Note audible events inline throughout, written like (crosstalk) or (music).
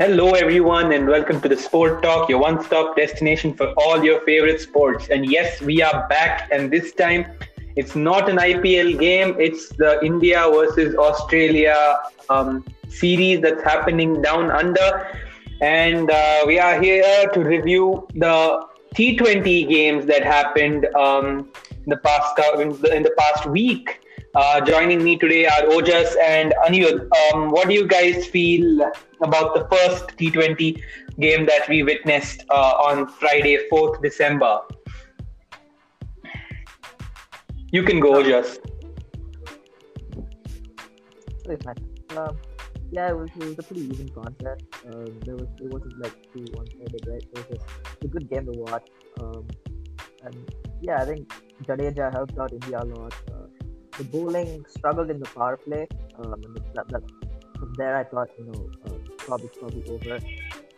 Hello, everyone, and welcome to the Sport Talk, your one stop destination for all your favorite sports. And yes, we are back, and this time it's not an IPL game, it's the India versus Australia um, series that's happening down under. And uh, we are here to review the T20 games that happened um, in the past in the, in the past week. Uh, joining me today are Ojas and Anirudh. Um, what do you guys feel about the first T20 game that we witnessed uh, on Friday, 4th December? You can go, Ojas. Um, yeah, it was, it was a pretty even contest. Uh, there was it wasn't like too one-sided, right? It was just a good game to watch. Um, and yeah, I think Jadeja helped out India a lot. Uh, the bowling struggled in the power play. Um, that, that, from there, I thought you know uh, probably probably over.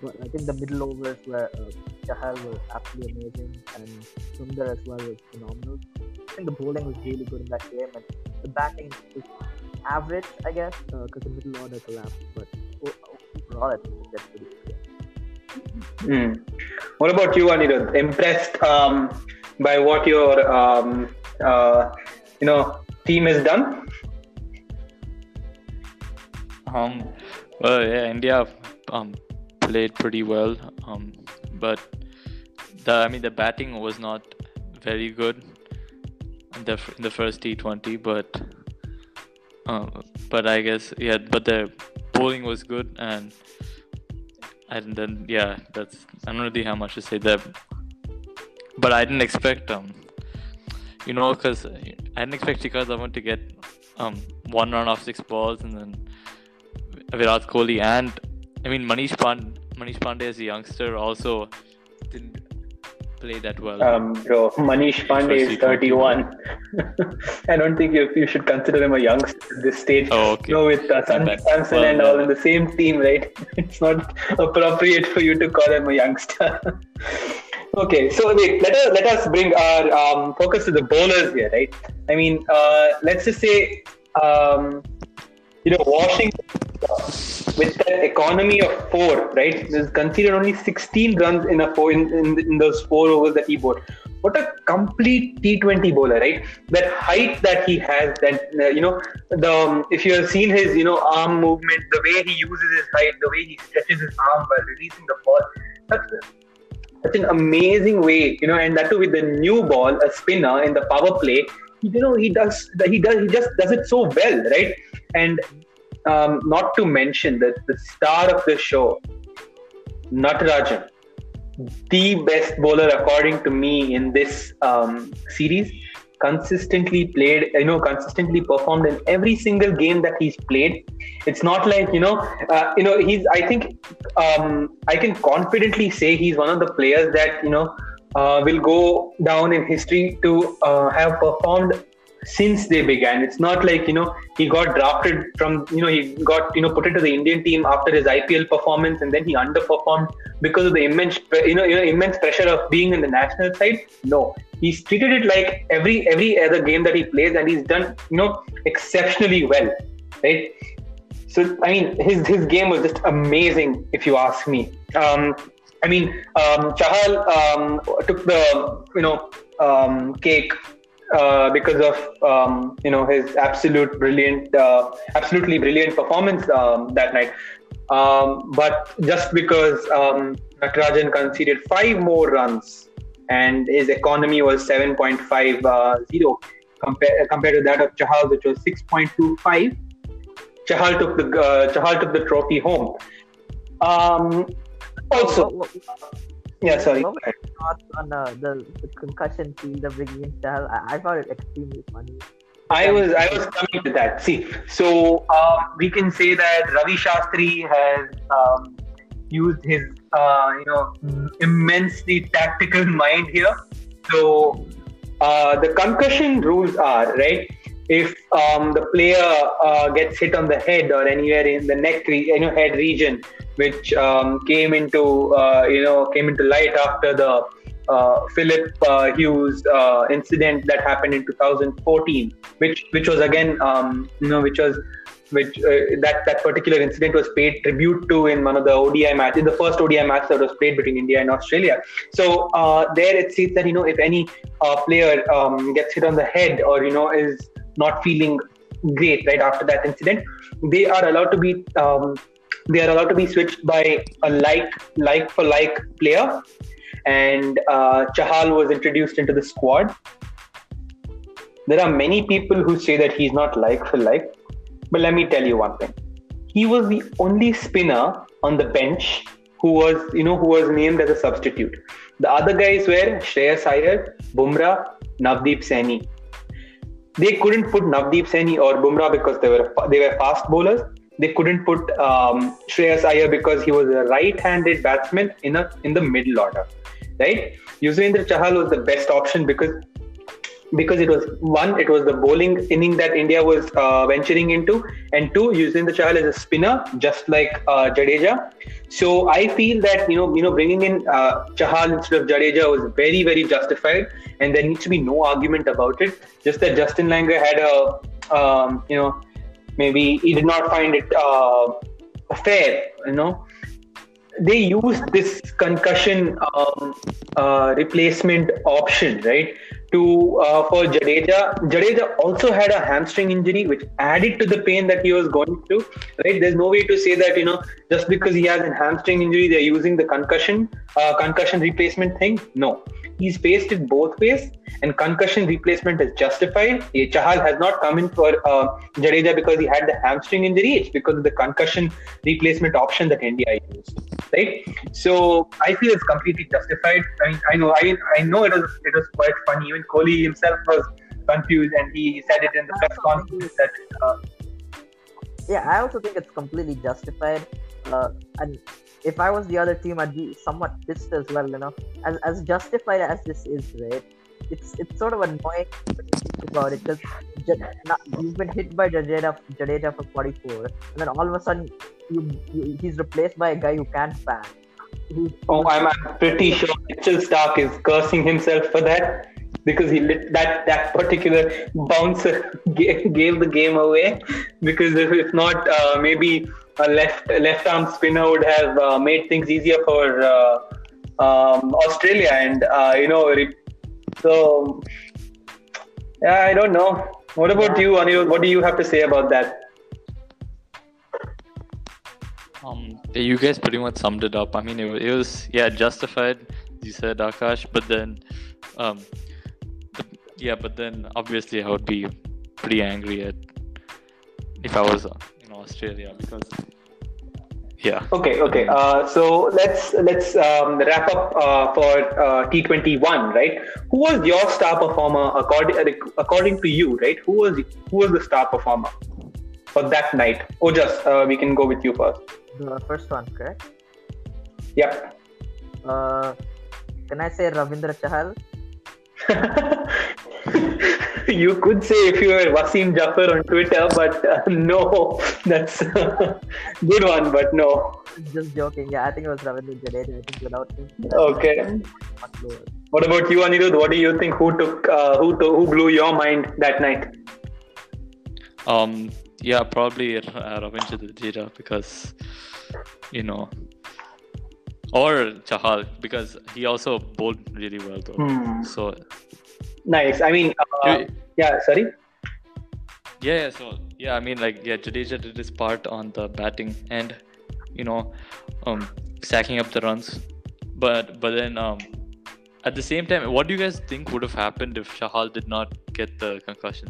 But I think the middle overs were uh, Chahal was absolutely amazing, and Sundar as well was phenomenal. I think the bowling was really good in that game, and the batting was average, I guess, because uh, the middle order collapsed. But overall, I think that's pretty good. Mm. What about you, Anirudh? Impressed um, by what your um, uh, you know team is done? Um. Well, yeah, India um played pretty well. Um, but the I mean the batting was not very good in the in the first T20, but uh, but I guess yeah, but the bowling was good and and then yeah, that's I don't really how much to say that, But I didn't expect um, you know, because I didn't expect Shikhar Dhawan to get um one run off six balls and then Virat Kohli and I mean Manish Pand Manish Pandey as a youngster also didn't play that well. Um, bro, Manish Pandey is 31. (laughs) I don't think you, you should consider him a youngster at this stage. Oh, okay. No, with uh, Sun, Samson well, and all in the same team, right? (laughs) It's not appropriate for you to call him a youngster. (laughs) okay, so wait, let us let us bring our um, focus to the bowlers here, right? I mean, uh, let's just say, um, you know, Washington with an economy of four, right? There's conceded only 16 runs in a four in, in, in those four overs that he bowled. What a complete T20 bowler, right? That height that he has, that uh, you know, the um, if you have seen his you know arm movement, the way he uses his height, the way he stretches his arm while releasing the ball, that's that's an amazing way, you know, and that too with the new ball, a spinner in the power play. You know, he does he does he just does it so well, right? And um, not to mention that the star of the show, Natarajan, the best bowler according to me in this um, series, consistently played, you know, consistently performed in every single game that he's played. It's not like you know, uh, you know, he's. I think um, I can confidently say he's one of the players that you know uh, will go down in history to uh, have performed since they began. It's not like you know he got drafted from you know he got you know put into the Indian team after his IPL performance and then he underperformed because of the immense you know you know immense pressure of being in the national side. No, he's treated it like every every other game that he plays and he's done you know exceptionally well, right? So I mean his his game was just amazing if you ask me. Um, I mean um, Chahal um, took the you know um, cake uh, because of um, you know his absolute brilliant, uh, absolutely brilliant performance um, that night. Um, but just because um, Natarajan conceded five more runs and his economy was 7.50 uh, compared compared to that of Chahal, which was 6.25, Chahal took the uh, Chahal took the trophy home. Um, also, yeah, sorry. What were your thoughts on uh, the, the concussion field of Vivian Chahal? I, I found it extremely funny. I was I was coming to that. See, so uh, we can say that Ravi Shastri has um, used his uh, you know immensely tactical (laughs) mind here. So uh, the concussion rules are right. If um, the player uh, gets hit on the head or anywhere in the neck, re- you head region, which um, came into uh, you know came into light after the uh, Philip uh, Hughes incident that happened in 2014, which which was again um, you know which was which uh, that that particular incident was paid tribute to in one of the ODI matches, the first ODI match that was played between India and Australia. So uh, there it seems that you know if any uh, player um, gets hit on the head or you know is not feeling great right after that incident, they are allowed to be um, they are allowed to be switched by a like like for like player, and uh, Chahal was introduced into the squad. There are many people who say that he's not like for like, but let me tell you one thing. He was the only spinner on the bench who was, you know, who was named as a substitute. The other guys were Shreyas Iyer, Bumrah, Navdeep Saini. They couldn't put Navdeep Saini or Bumrah because they were they were fast bowlers. They couldn't put um, Shreyas Iyer because he was a right-handed batsman in a in the middle order, right? Yuzvendra Chahal was the best option because because it was one, it was the bowling inning that India was uh, venturing into, and two, using the Chahal as a spinner, just like uh, Jadeja. So I feel that you know, you know, bringing in uh, Chahal instead of Jadeja was very, very justified, and there needs to be no argument about it. Just that Justin Langer had a, um, you know, maybe he did not find it uh, fair, you know they used this concussion um, uh, replacement option, right? To uh, for Jadeja. Jadeja also had a hamstring injury, which added to the pain that he was going through. Right? There's no way to say that you know just because he has a hamstring injury, they're using the concussion uh, concussion replacement thing. No, he's faced it both ways, and concussion replacement is justified. Chahal has not come in for uh, Jadeja because he had the hamstring injury. It's because of the concussion replacement option that India used, right? So I feel it's completely justified. I mean, I know, I, I know it was it was quite funny. Even Kohli himself was confused, and he said it in the press conference that. Uh, yeah, I also think it's completely justified. Uh, and if I was the other team, I'd be somewhat pissed as well. You know, as as justified as this is, right? It's it's sort of annoying about it because you've been hit by Jadeja, Jadeja for 44, and then all of a sudden you, you, he's replaced by a guy who can't bat. Oh, I'm, I'm pretty sure Mitchell Stark is cursing himself for that because he lit that that particular bouncer (laughs) gave, gave the game away. Because if, if not, uh, maybe a left left arm spinner would have uh, made things easier for uh, um, Australia, and uh, you know, so yeah, I don't know. What about you, Anil? What do you have to say about that? Um, you guys pretty much summed it up. I mean, it, it was yeah justified. You said Akash, but then, um, yeah, but then obviously I would be pretty angry at if I was Australia because yeah. Okay. Okay. Uh, so let's let's um, wrap up uh, for uh, T21. Right. Who was your star performer according according to you? Right. Who was who was the star performer for that night? Ojas, uh, we can go with you first. The first one, correct? Yep. Uh, can I say Ravindra Chahal? (laughs) you could say if you were Wasim Jaffer on Twitter, but uh, (laughs) no, that's (laughs) a good one, but no. Just joking. Yeah, I think it was Ravindra Jadeja. I think without him. Okay. What about you, Anirudh? What do you think? Who took uh, who to, who blew your mind that night? Um. Yeah, probably uh, Ravindra Jadeja because you know or Chahal because he also bowled really well though. Hmm. So nice. I mean, uh, yeah. Sorry. Yeah, yeah. So yeah, I mean, like yeah, Jadeja did his part on the batting and you know, um, sacking up the runs. But but then um, at the same time, what do you guys think would have happened if Chahal did not get the concussion?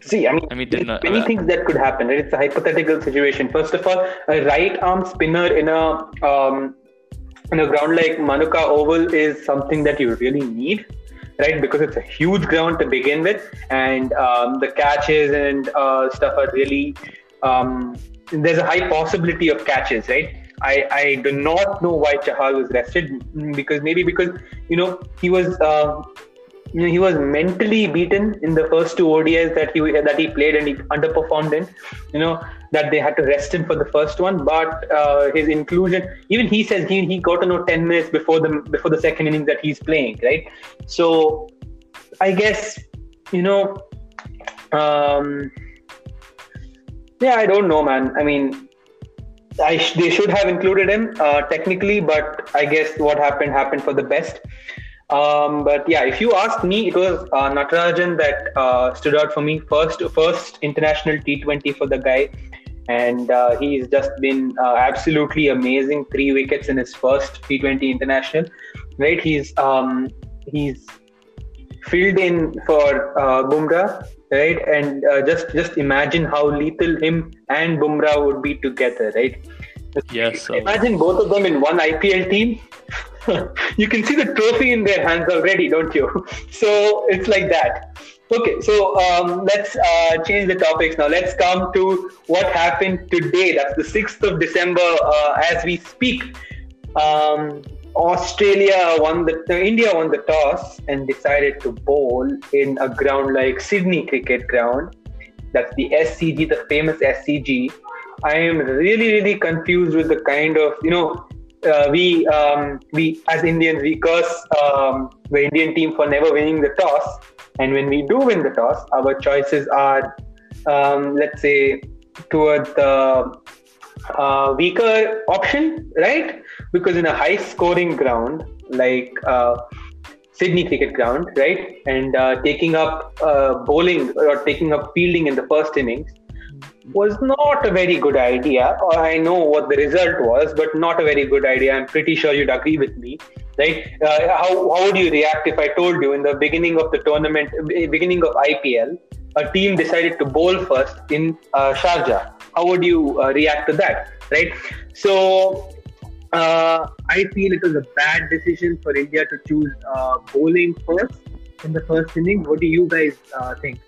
See, I mean, I mean not, many uh, things that could happen. Right? It's a hypothetical situation. First of all, a right arm spinner in a um, in a ground like Manuka Oval is something that you really need, right? Because it's a huge ground to begin with, and um, the catches and uh, stuff are really. Um, there's a high possibility of catches, right? I, I do not know why Chahal was rested because maybe because you know he was uh, you know, he was mentally beaten in the first two ODIs that he that he played and he underperformed in. You know that they had to rest him for the first one, but uh, his inclusion, even he says he, he got to know ten minutes before the before the second innings that he's playing, right? So I guess you know. Um, Yeah, I don't know, man. I mean, I sh- they should have included him uh, technically, but I guess what happened happened for the best. Um, but yeah, if you ask me, it was uh, Natarajan that uh, stood out for me first. First international T20 for the guy, and uh, he's just been uh, absolutely amazing. Three wickets in his first T20 international. Right, he's um, he's filled in for uh, Bumrah, right? And uh, just just imagine how lethal him and Bumrah would be together, right? Yes. Imagine both of them in one IPL team. (laughs) you can see the trophy in their hands already, don't you? (laughs) So it's like that. Okay, so um, let's uh, change the topics now. Let's come to what happened today. That's the 6th of December uh, as we speak. Um, Australia won the uh, India won the toss and decided to bowl in a ground like Sydney Cricket Ground. That's the SCG, the famous SCG. I am really, really confused with the kind of you know uh, we um, we as Indians we curse um, the Indian team for never winning the toss, and when we do win the toss, our choices are um, let's say towards the uh, weaker option, right? Because in a high scoring ground like uh, Sydney cricket ground, right, and uh, taking up uh, bowling or taking up fielding in the first innings was not a very good idea. I know what the result was, but not a very good idea. I'm pretty sure you'd agree with me, right? Uh, how how would you react if I told you in the beginning of the tournament, beginning of IPL, a team decided to bowl first in uh, Sharjah? How would you uh, react to that, right? So. Uh, I feel it was a bad decision for India to choose uh, bowling first in the first inning. What do you guys uh, think?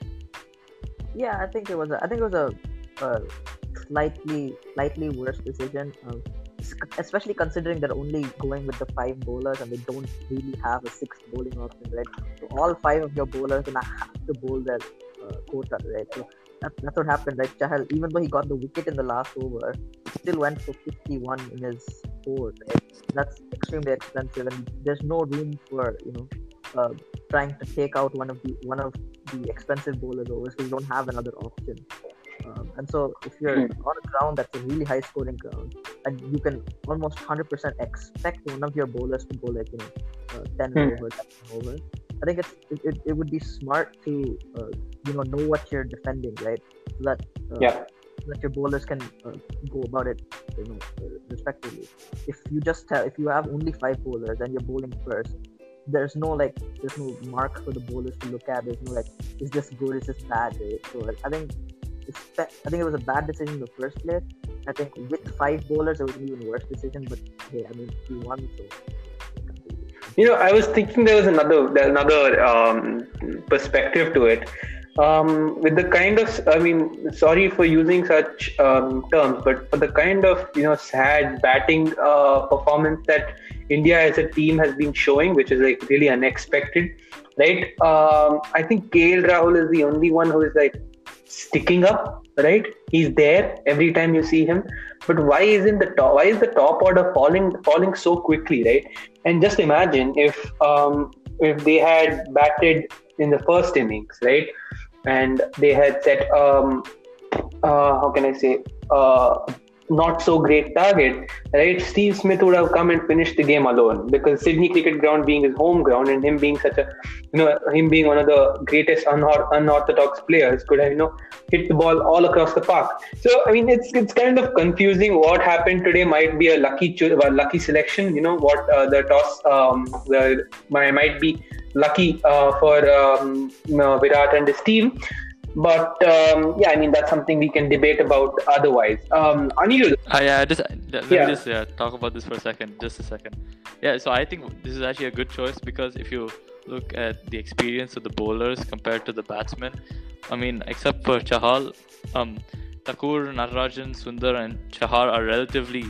Yeah, I think it was. A, I think it was a, a slightly slightly worse decision. Um, especially considering they're only going with the five bowlers and they don't really have a sixth bowling option, right? So all five of your bowlers are gonna have to bowl their uh, quota, right? So that, that's what happened, right? Chahal, even though he got the wicket in the last over, still went for 51 in his fourth. Right? That's extremely expensive, and there's no room for you know uh, trying to take out one of the one of the expensive bowlers overs because you don't have another option. Um, and so, if you're on a ground that's a really high scoring ground, and you can almost 100% expect one of your bowlers to bowl like you know uh, 10 Hmm. over, 10 over. I think it's it, it, it would be smart to uh, you know know what you're defending, right? So that uh, Yeah. that your bowlers can uh, go about it, you know, uh, respectively. If you just have, if you have only five bowlers and you're bowling first, there's no like there's no mark for the bowlers to look at. There's no like is this good, is this bad, right? So I think I think it was a bad decision in the first place. I think with five bowlers, it was an even worse decision. But hey, I mean, we won, so. You know, I was thinking there was another another um, perspective to it. Um, with the kind of, I mean, sorry for using such um, terms, but for the kind of you know sad batting uh, performance that India as a team has been showing, which is like really unexpected, right? Um, I think KL Rahul is the only one who is like sticking up, right? He's there every time you see him. But why isn't the top? Why is the top order falling falling so quickly, right? And just imagine if um, if they had batted in the first innings, right, and they had set um, uh, how can I say uh, not so great target, right? Steve Smith would have come and finished the game alone because Sydney Cricket Ground being his home ground and him being such a you know him being one of the greatest unor- unorthodox players could have you know hit the ball all across the park. So I mean it's it's kind of confusing. What happened today might be a lucky well, lucky selection. You know what uh, the toss um, the might be lucky uh, for um, you Virat and his team. But um, yeah, I mean that's something we can debate about otherwise. Um, Anirudh, Uh, yeah, just let Yeah. me just yeah, talk about this for a second. Just a second. Yeah, so I think this is actually a good choice because if you look at the experience of the bowlers compared to the batsmen, I mean, except for Chahal, um, Thakur, Natarajan, Sundar, and Chahar are relatively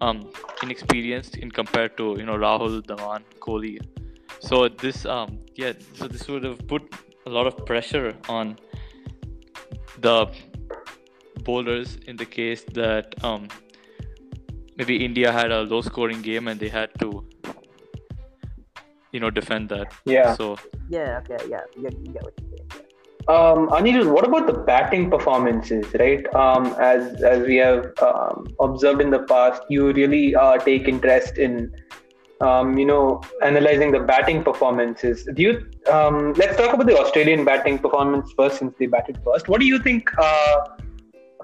um, inexperienced in compared to you know Rahul, Dhawan, Kohli. So this um yeah, so this would have put a lot of pressure on the bowlers in the case that um, maybe India had a low scoring game and they had to you know defend that. yeah, So Yeah, okay, yeah, yeah, you get what you're saying. um, Anirudh, what about the batting performances, right? Um, as as we have um, observed in the past, you really uh, take interest in, um, you know, analyzing the batting performances. Do you? Um, let's talk about the Australian batting performance first, since they batted first. What do you think uh,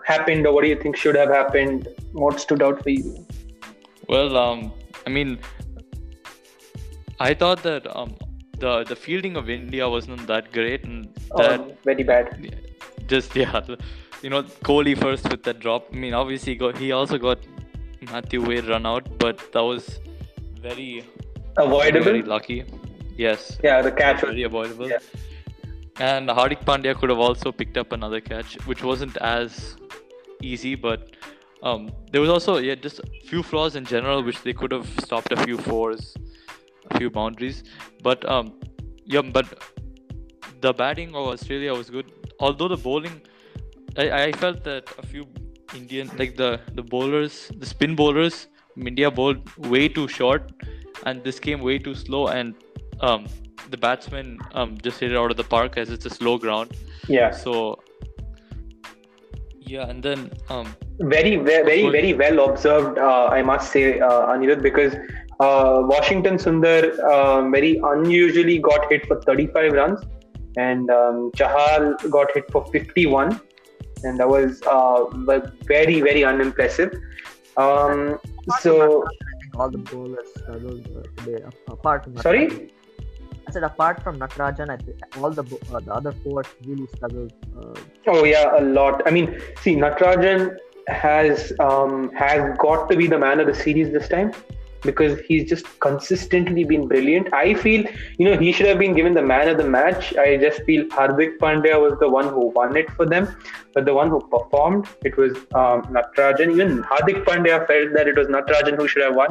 happened, or what do you think should have happened? What stood out for you? Well, um, I mean, I thought that um, the the fielding of India wasn't that great, and that oh, very bad. Just yeah, (laughs) you know, Kohli first with that drop. I mean, obviously, got, he also got Matthew Wade run out, but that was very avoidable. Very lucky. Yes. Yeah, the catch was very avoidable. Yeah. And Hardik Pandya could have also picked up another catch, which wasn't as easy, but um, there was also yeah just a few flaws in general, which they could have stopped a few fours a few boundaries. But um, yeah, but the batting of Australia was good. Although the bowling, I, I felt that a few Indian like the the bowlers, the spin bowlers, India bowled way too short, and this came way too slow, and um, the batsmen um just hit it out of the park as it's a slow ground. Yeah. So yeah, and then um very very very, very well observed. Uh, I must say, uh, Anirudh, because uh, Washington Sundar uh, very unusually got hit for 35 runs, and um, Chahal got hit for 51, and that was uh, very very unimpressive. Um, so all the bowlers struggled uh, today, apart from sorry. I said apart from Natarajan, I think all the uh, the other four really struggled. Uh, oh yeah, a lot. I mean, see, Natarajan has um, has got to be the man of the series this time because he's just consistently been brilliant. I feel, you know, he should have been given the man of the match. I just feel Hardik Pandya was the one who won it for them, but the one who performed, it was um, Natarajan. Even Hardik Pandya felt that it was Natarajan who should have won.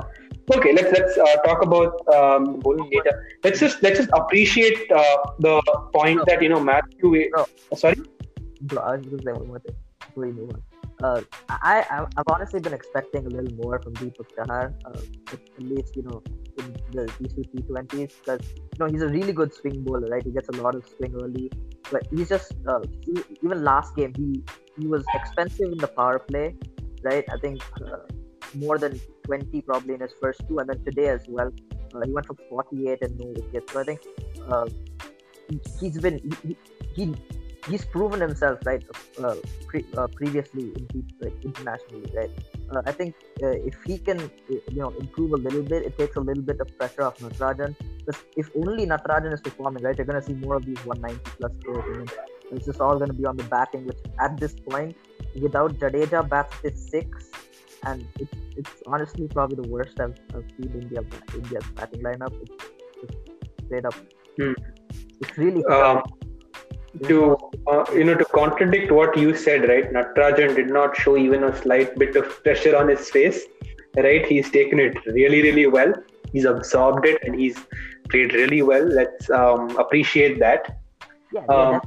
Okay, let's let's uh, talk about um, bowling data. Let's just let's just appreciate uh, the point that you know Matthew. Uh, sorry. Bro, Uh, I I've honestly been expecting a little more from Deepak Chahar, uh, at least you know in the these two T20s because you know he's a really good swing bowler, right? He gets a lot of swing early, but he's just uh, he, even last game he he was expensive in the power play, right? I think uh, more than 20 probably in his first two, and then today as well, uh, he went for 48 and no wickets. So I think uh, he's been he, he he's proven himself right uh, pre- uh, previously in like, internationally right uh, i think uh, if he can uh, you know improve a little bit it takes a little bit of pressure off natarajan because if only natarajan is performing right you're going to see more of these 190 plus scores it's just all going to be on the batting which at this point without jadeja bats is six and it's, it's honestly probably the worst I've, I've seen India India's batting lineup. It's, it's straight up. Hmm. It's really um, to uh, you know to contradict what you said right? Natarajan did not show even a slight bit of pressure on his face right? He's taken it really really well. He's absorbed it and he's played really well. Let's um, appreciate that. Yeah, um,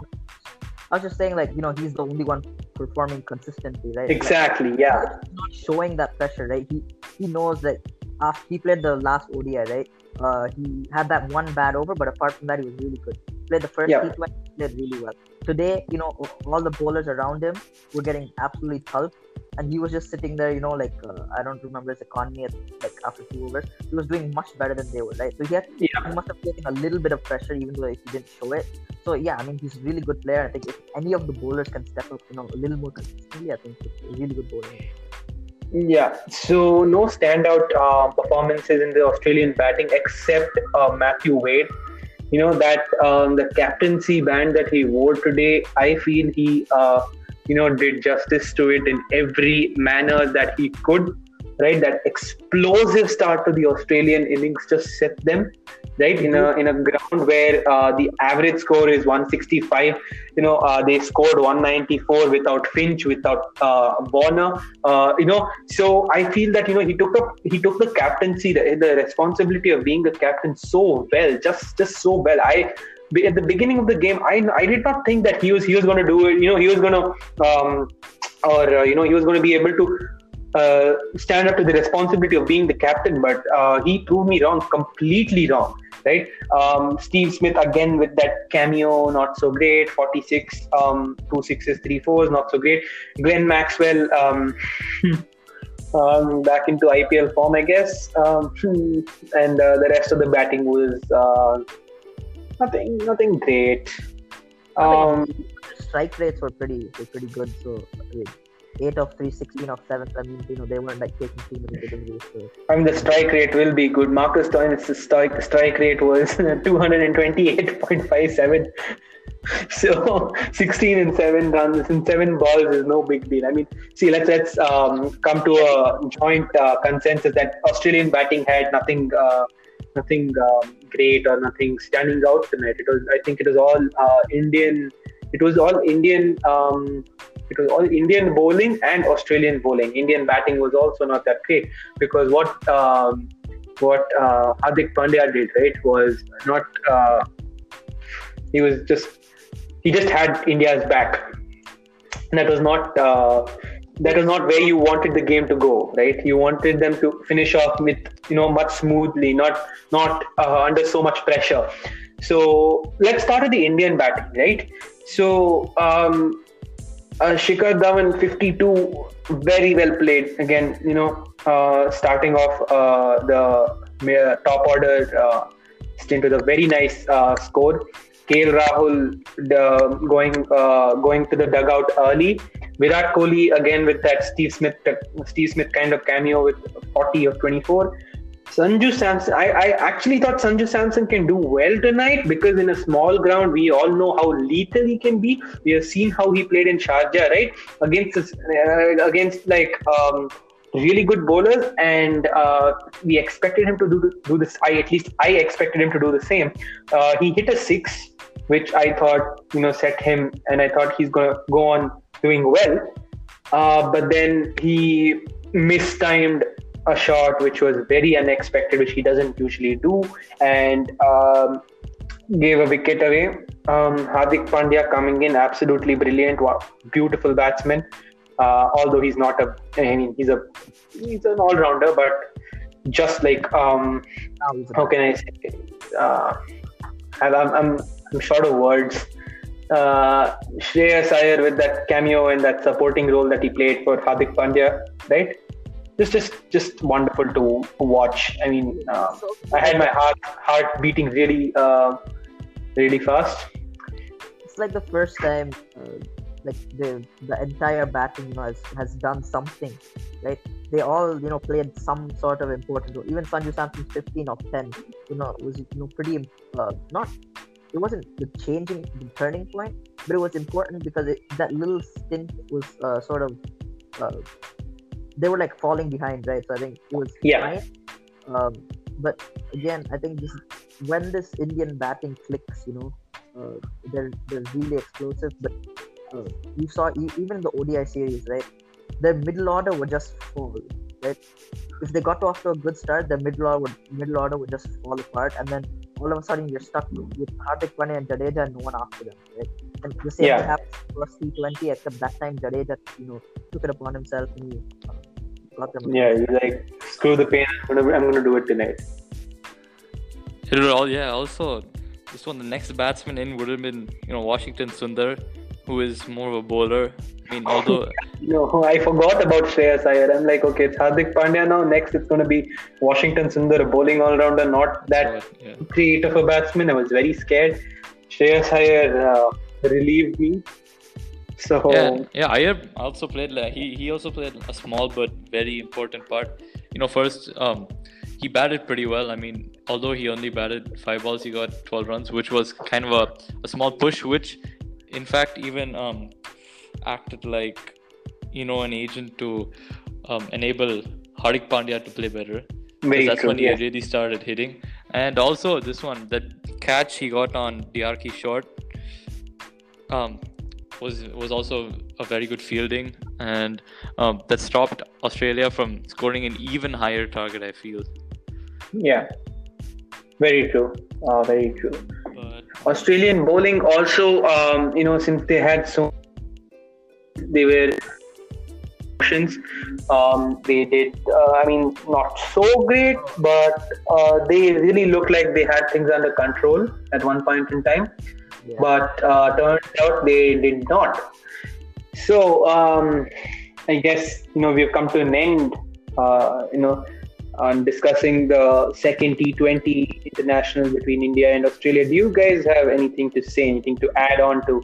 i was just saying like you know he's the only one performing consistently right? Exactly like, yeah not showing that pressure right? He he knows that after he played the last odi right? Uh, he had that one bad over but apart from that he was really good. He played the first yeah. T20 played really well. Today, you know, all the bowlers around him were getting absolutely pulped, and he was just sitting there, you know, like uh, I don't remember his economy at, like after two overs. He was doing much better than they were, right? So he had yeah. he must have taken a little bit of pressure, even though he didn't show it. So yeah, I mean, he's a really good player. I think if any of the bowlers can step up, you know, a little more consistently, I think it's a really good bowler. Yeah, so no standout uh, performances in the Australian batting except uh, Matthew Wade you know that um, the captaincy band that he wore today i feel he uh, you know did justice to it in every manner that he could right that explosive start to the australian innings just set them right in a in a ground where uh, the average score is 165 you know uh, they scored 194 without finch without uh, warner. Uh, you know so i feel that you know he took up he took the captaincy the, the responsibility of being the captain so well just just so well. I at the beginning of the game i i did not think that he was he was going to do it. You know he was going to um, or uh, you know he was going to be able to uh, stand up to the responsibility of being the captain, but uh, he proved me wrong, completely wrong. right? Um, Steve Smith again with that cameo, not so great. 46, um, two sixes, three fours, not so great. Glenn Maxwell, um, um, back into IPL form, I guess. Um, and uh, the rest of the batting was uh, nothing, nothing great. Um, strike rates were pretty were pretty good. So I mean, eight of three, 16 of seven. I mean, you know, they weren't like taking too many. So. I mean, the strike rate will be good. Marcus Stoinis' strike strike rate was (laughs) 228.57. (laughs) So 16 and seven runs in seven balls is no big deal. I mean, see, let's let's um, come to a joint uh, consensus that Australian batting had nothing. Uh, nothing um, great or nothing standing out tonight. It was, I think, it was all uh, Indian. It was all Indian. Um, it was all Indian bowling and Australian bowling. Indian batting was also not that great because what um, what uh, Pandya did right was not. Uh, he was just he just had India's back. And that was not uh, that was not where you wanted the game to go, right? You wanted them to finish off with you know much smoothly, not not uh, under so much pressure. So let's start with the Indian batting, right? So um, uh, Shikhar Dhawan 52, very well played. Again, you know, uh, starting off uh, the top order uh, stint with a very nice uh, score. KL Rahul going uh, going to the dugout early. Virat Kohli again with that Steve Smith Steve Smith kind of cameo with 40 of 24. Sanju Samson, I, I actually thought Sanju Samson can do well tonight because in a small ground, we all know how lethal he can be. We have seen how he played in Sharjah, right? Against uh, against like um, really good bowlers, and uh, we expected him to do do this. I at least I expected him to do the same. Uh, he hit a six, which I thought you know set him, and I thought he's gonna go on doing well. Uh, but then he mistimed a shot which was very unexpected, which he doesn't usually do, and um, gave a wicket away. Um, Hardik Pandya coming in, absolutely brilliant, beautiful batsman. Uh, although he's not a, I mean, he's a, he's an all-rounder, but just like, um, how can I say? Uh, I'm, I'm, I'm short of words. Uh, Shreyas Iyer with that cameo and that supporting role that he played for Hardik Pandya, right? Just just just wonderful to watch. I mean, uh, I had my heart heart beating really uh, really fast. It's like the first time, uh, like the the entire batting you know, has, has done something, right? They all you know played some sort of important role. Even Sanju Samson's 15 of 10, you know, was you know pretty uh, not. It wasn't the changing the turning point, but it was important because it, that little stint was uh, sort of uh, they were like falling behind, right? So I think it was yeah. Fine. Um, but again, I think this when this Indian batting clicks, you know, uh, they're they're really explosive. But uh, you saw even in the ODI series, right? Their middle order would just fall, right? If they got off to a good start, their middle order would middle order would just fall apart, and then all of a sudden you're stuck with Hardik Pandya and Jadeja and no one after them, right? And the same yeah. happened first T20, except that time Jadeja, you know, took it upon himself and he got them. Yeah, he's like, screw the pain, I'm gonna, I'm gonna do it tonight. It would all, yeah. Also, this one, the next batsman in would have been, you know, Washington Sundar, who is more of a bowler. I mean, although. (laughs) no, I forgot about Shreyas Iyer. I'm like, okay, it's Hardik Pandya now. Next, it's going to be Washington Sundar, a bowling all rounder, not that yeah. great of a batsman. I was very scared. Shreyas Iyer uh, relieved me. So yeah, yeah. Iyer also played. Like, he he also played a small but very important part. You know, first um, he batted pretty well. I mean, although he only batted five balls, he got 12 runs, which was kind of a, a small push, which in fact even um, acted like you know an agent to um, enable Hardik Pandya to play better. Very that's true, when he yeah. really started hitting. And also this one, that catch he got on D'Arcy Short, um, was was also a very good fielding, and um, that stopped Australia from scoring an even higher target. I feel. Yeah, very true. Uh, very true. But, Australian bowling also, um, you know, since they had so, they were options. Um, they did, uh, I mean, not so great, but uh, they really looked like they had things under control at one point in time. Yeah. But uh, turned out they did not. So um, I guess you know we've come to an end. Uh, you know on discussing the second T20 international between India and Australia. Do you guys have anything to say, anything to add on to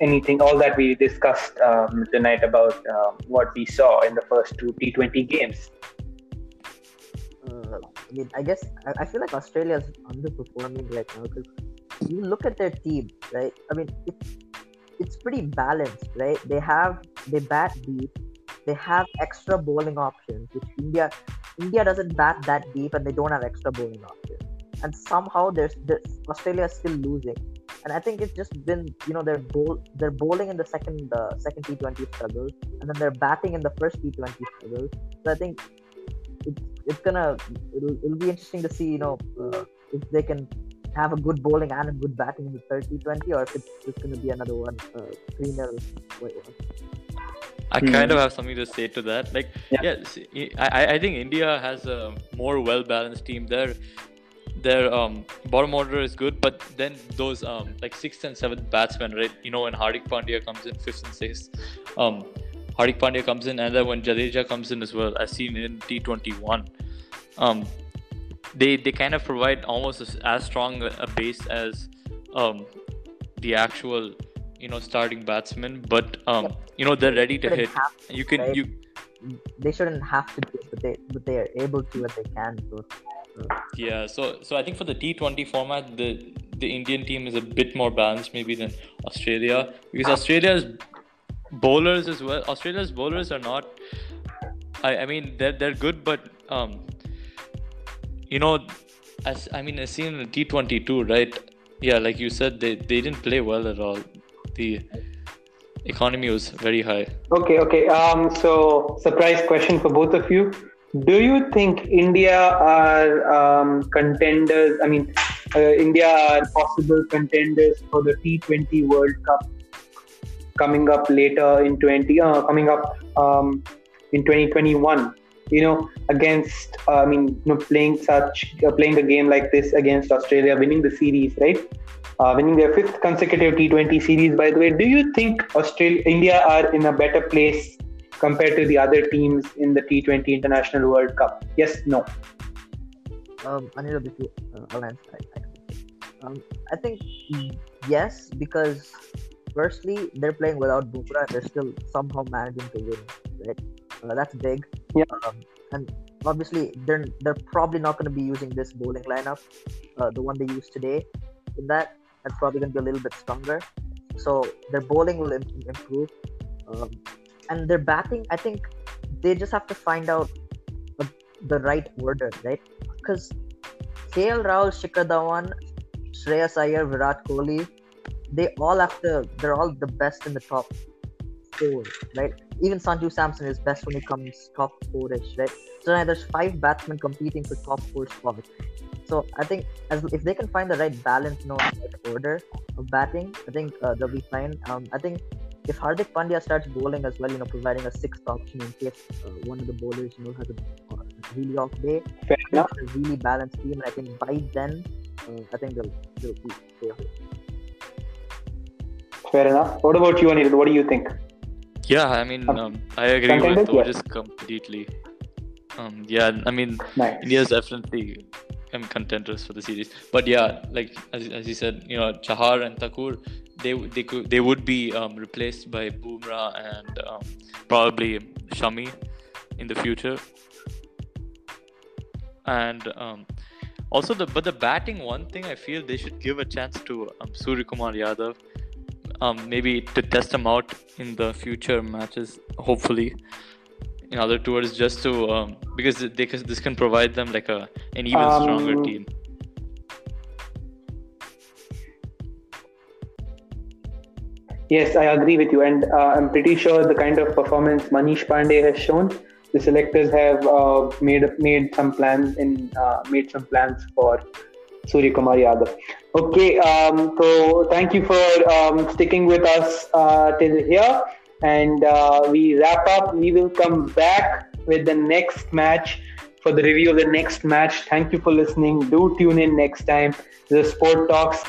anything, all that we discussed um, tonight about uh, what we saw in the first two T20 games? Uh, I mean, I guess I, I feel like Australia's underperforming right now because you look at their team, right? I mean, it's it's pretty balanced, right? They have they bat deep, they have extra bowling options, which India India doesn't bat that deep and they don't have extra bowling options. And somehow there's, Australia is still losing. And I think it's just been you know they're bowl they're bowling in the second uh, second T20 struggles and then they're batting in the first T20 struggles. So I think it's it's gonna it'll, it'll be interesting to see you know uh, if they can have a good bowling and a good batting in the third T20 or if it's just gonna be another one uh, 3 0 I Hmm. kind of have something to say to that. Like, Yeah. yeah, I, I think India has a more well balanced team. Their their um, bottom order is good, but then those um, like sixth and seventh batsmen, right? You know, when Hardik Pandya comes in fifth and sixth, um, Hardik Pandya comes in, and then when Jadeja comes in as well, as seen in T21, um, they they kind of provide almost as, as strong a base as um, the actual you know starting batsman, but um, you know they're ready to hit. have You can right? you they shouldn't have to do it, but they but they are able to and they can. So Yeah, so so I think for the T20 format, the the Indian team is a bit more balanced maybe than Australia because Australia's bowlers as well. Australia's bowlers are not. I, I mean they're they're good, but um, you know, as I mean, I seen in the T22, right? Yeah, like you said, they they didn't play well at all. The economy was very high. Okay, okay. Um, so, surprise question for both of you. Do you think India are um, contenders? I mean, uh, India are possible contenders for the T20 World Cup coming up later in 20, uh, coming up um, in 2021? You know, against, uh, I mean, you know, playing such, uh, playing a game like this against Australia, winning the series, right? uh, winning their fifth consecutive T20 series. By the way, do you think Australia, India are in a better place compared to the other teams in the T20 International World Cup? Yes, no. um, Anirudh, if you uh, I'll. I, I, um, I think yes because firstly they're playing without Bumrah and they're still somehow managing to win. Right, uh, that's big. Yeah. Um, and obviously they're they're probably not going to be using this bowling lineup, uh, the one they used today. In that, that's probably going to be a little bit stronger. So their bowling will im- improve, um, and their batting. I think they just have to find out the, the right order, right? Because KL Rahul, Shikhar Dhawan, Shreyas Iyer, Virat Kohli, they all have to. They're all the best in the top four, right? Even Sanju Samson is best when he comes top four-ish, right? So now there's five batsmen competing for top four spots. So I think as if they can find the right balance, you know, right order of batting, I think uh, they'll be fine. Um, I think if Hardik Pandya starts bowling as well, you know, providing a sixth option in case uh, one of the bowlers, you know, has a uh, really off day, Fair enough. a really balanced team, and I think by then, uh, I think they'll they'll be stay. Fair enough. What about you, Anirudh? What do you think? Yeah, I mean, Um, um, I agree with yeah. Ojas completely. Um, yeah, I mean, Nice. India's definitely um, contenders for the series. But yeah, like as, as you said, you know, Chahar and Thakur, they they could they would be um, replaced by Bumrah and um, probably Shami in the future. And um, also the but the batting one thing I feel they should give a chance to um, Surya Kumar Yadav. Um, maybe to test him out in the future matches, hopefully in other tours just to um, because they this can provide them like a an even Um, stronger team. Yes, I agree with you, and uh, I'm pretty sure the kind of performance Manish Pandey has shown, the selectors have uh, made made some plans in uh, made some plans for Surya Kumar Yadav. Okay, um, so thank you for um, sticking with us uh, till here. and uh, we wrap up. We will come back with the next match for the review of the next match. Thank you for listening. Do tune in next time. The Sport Talks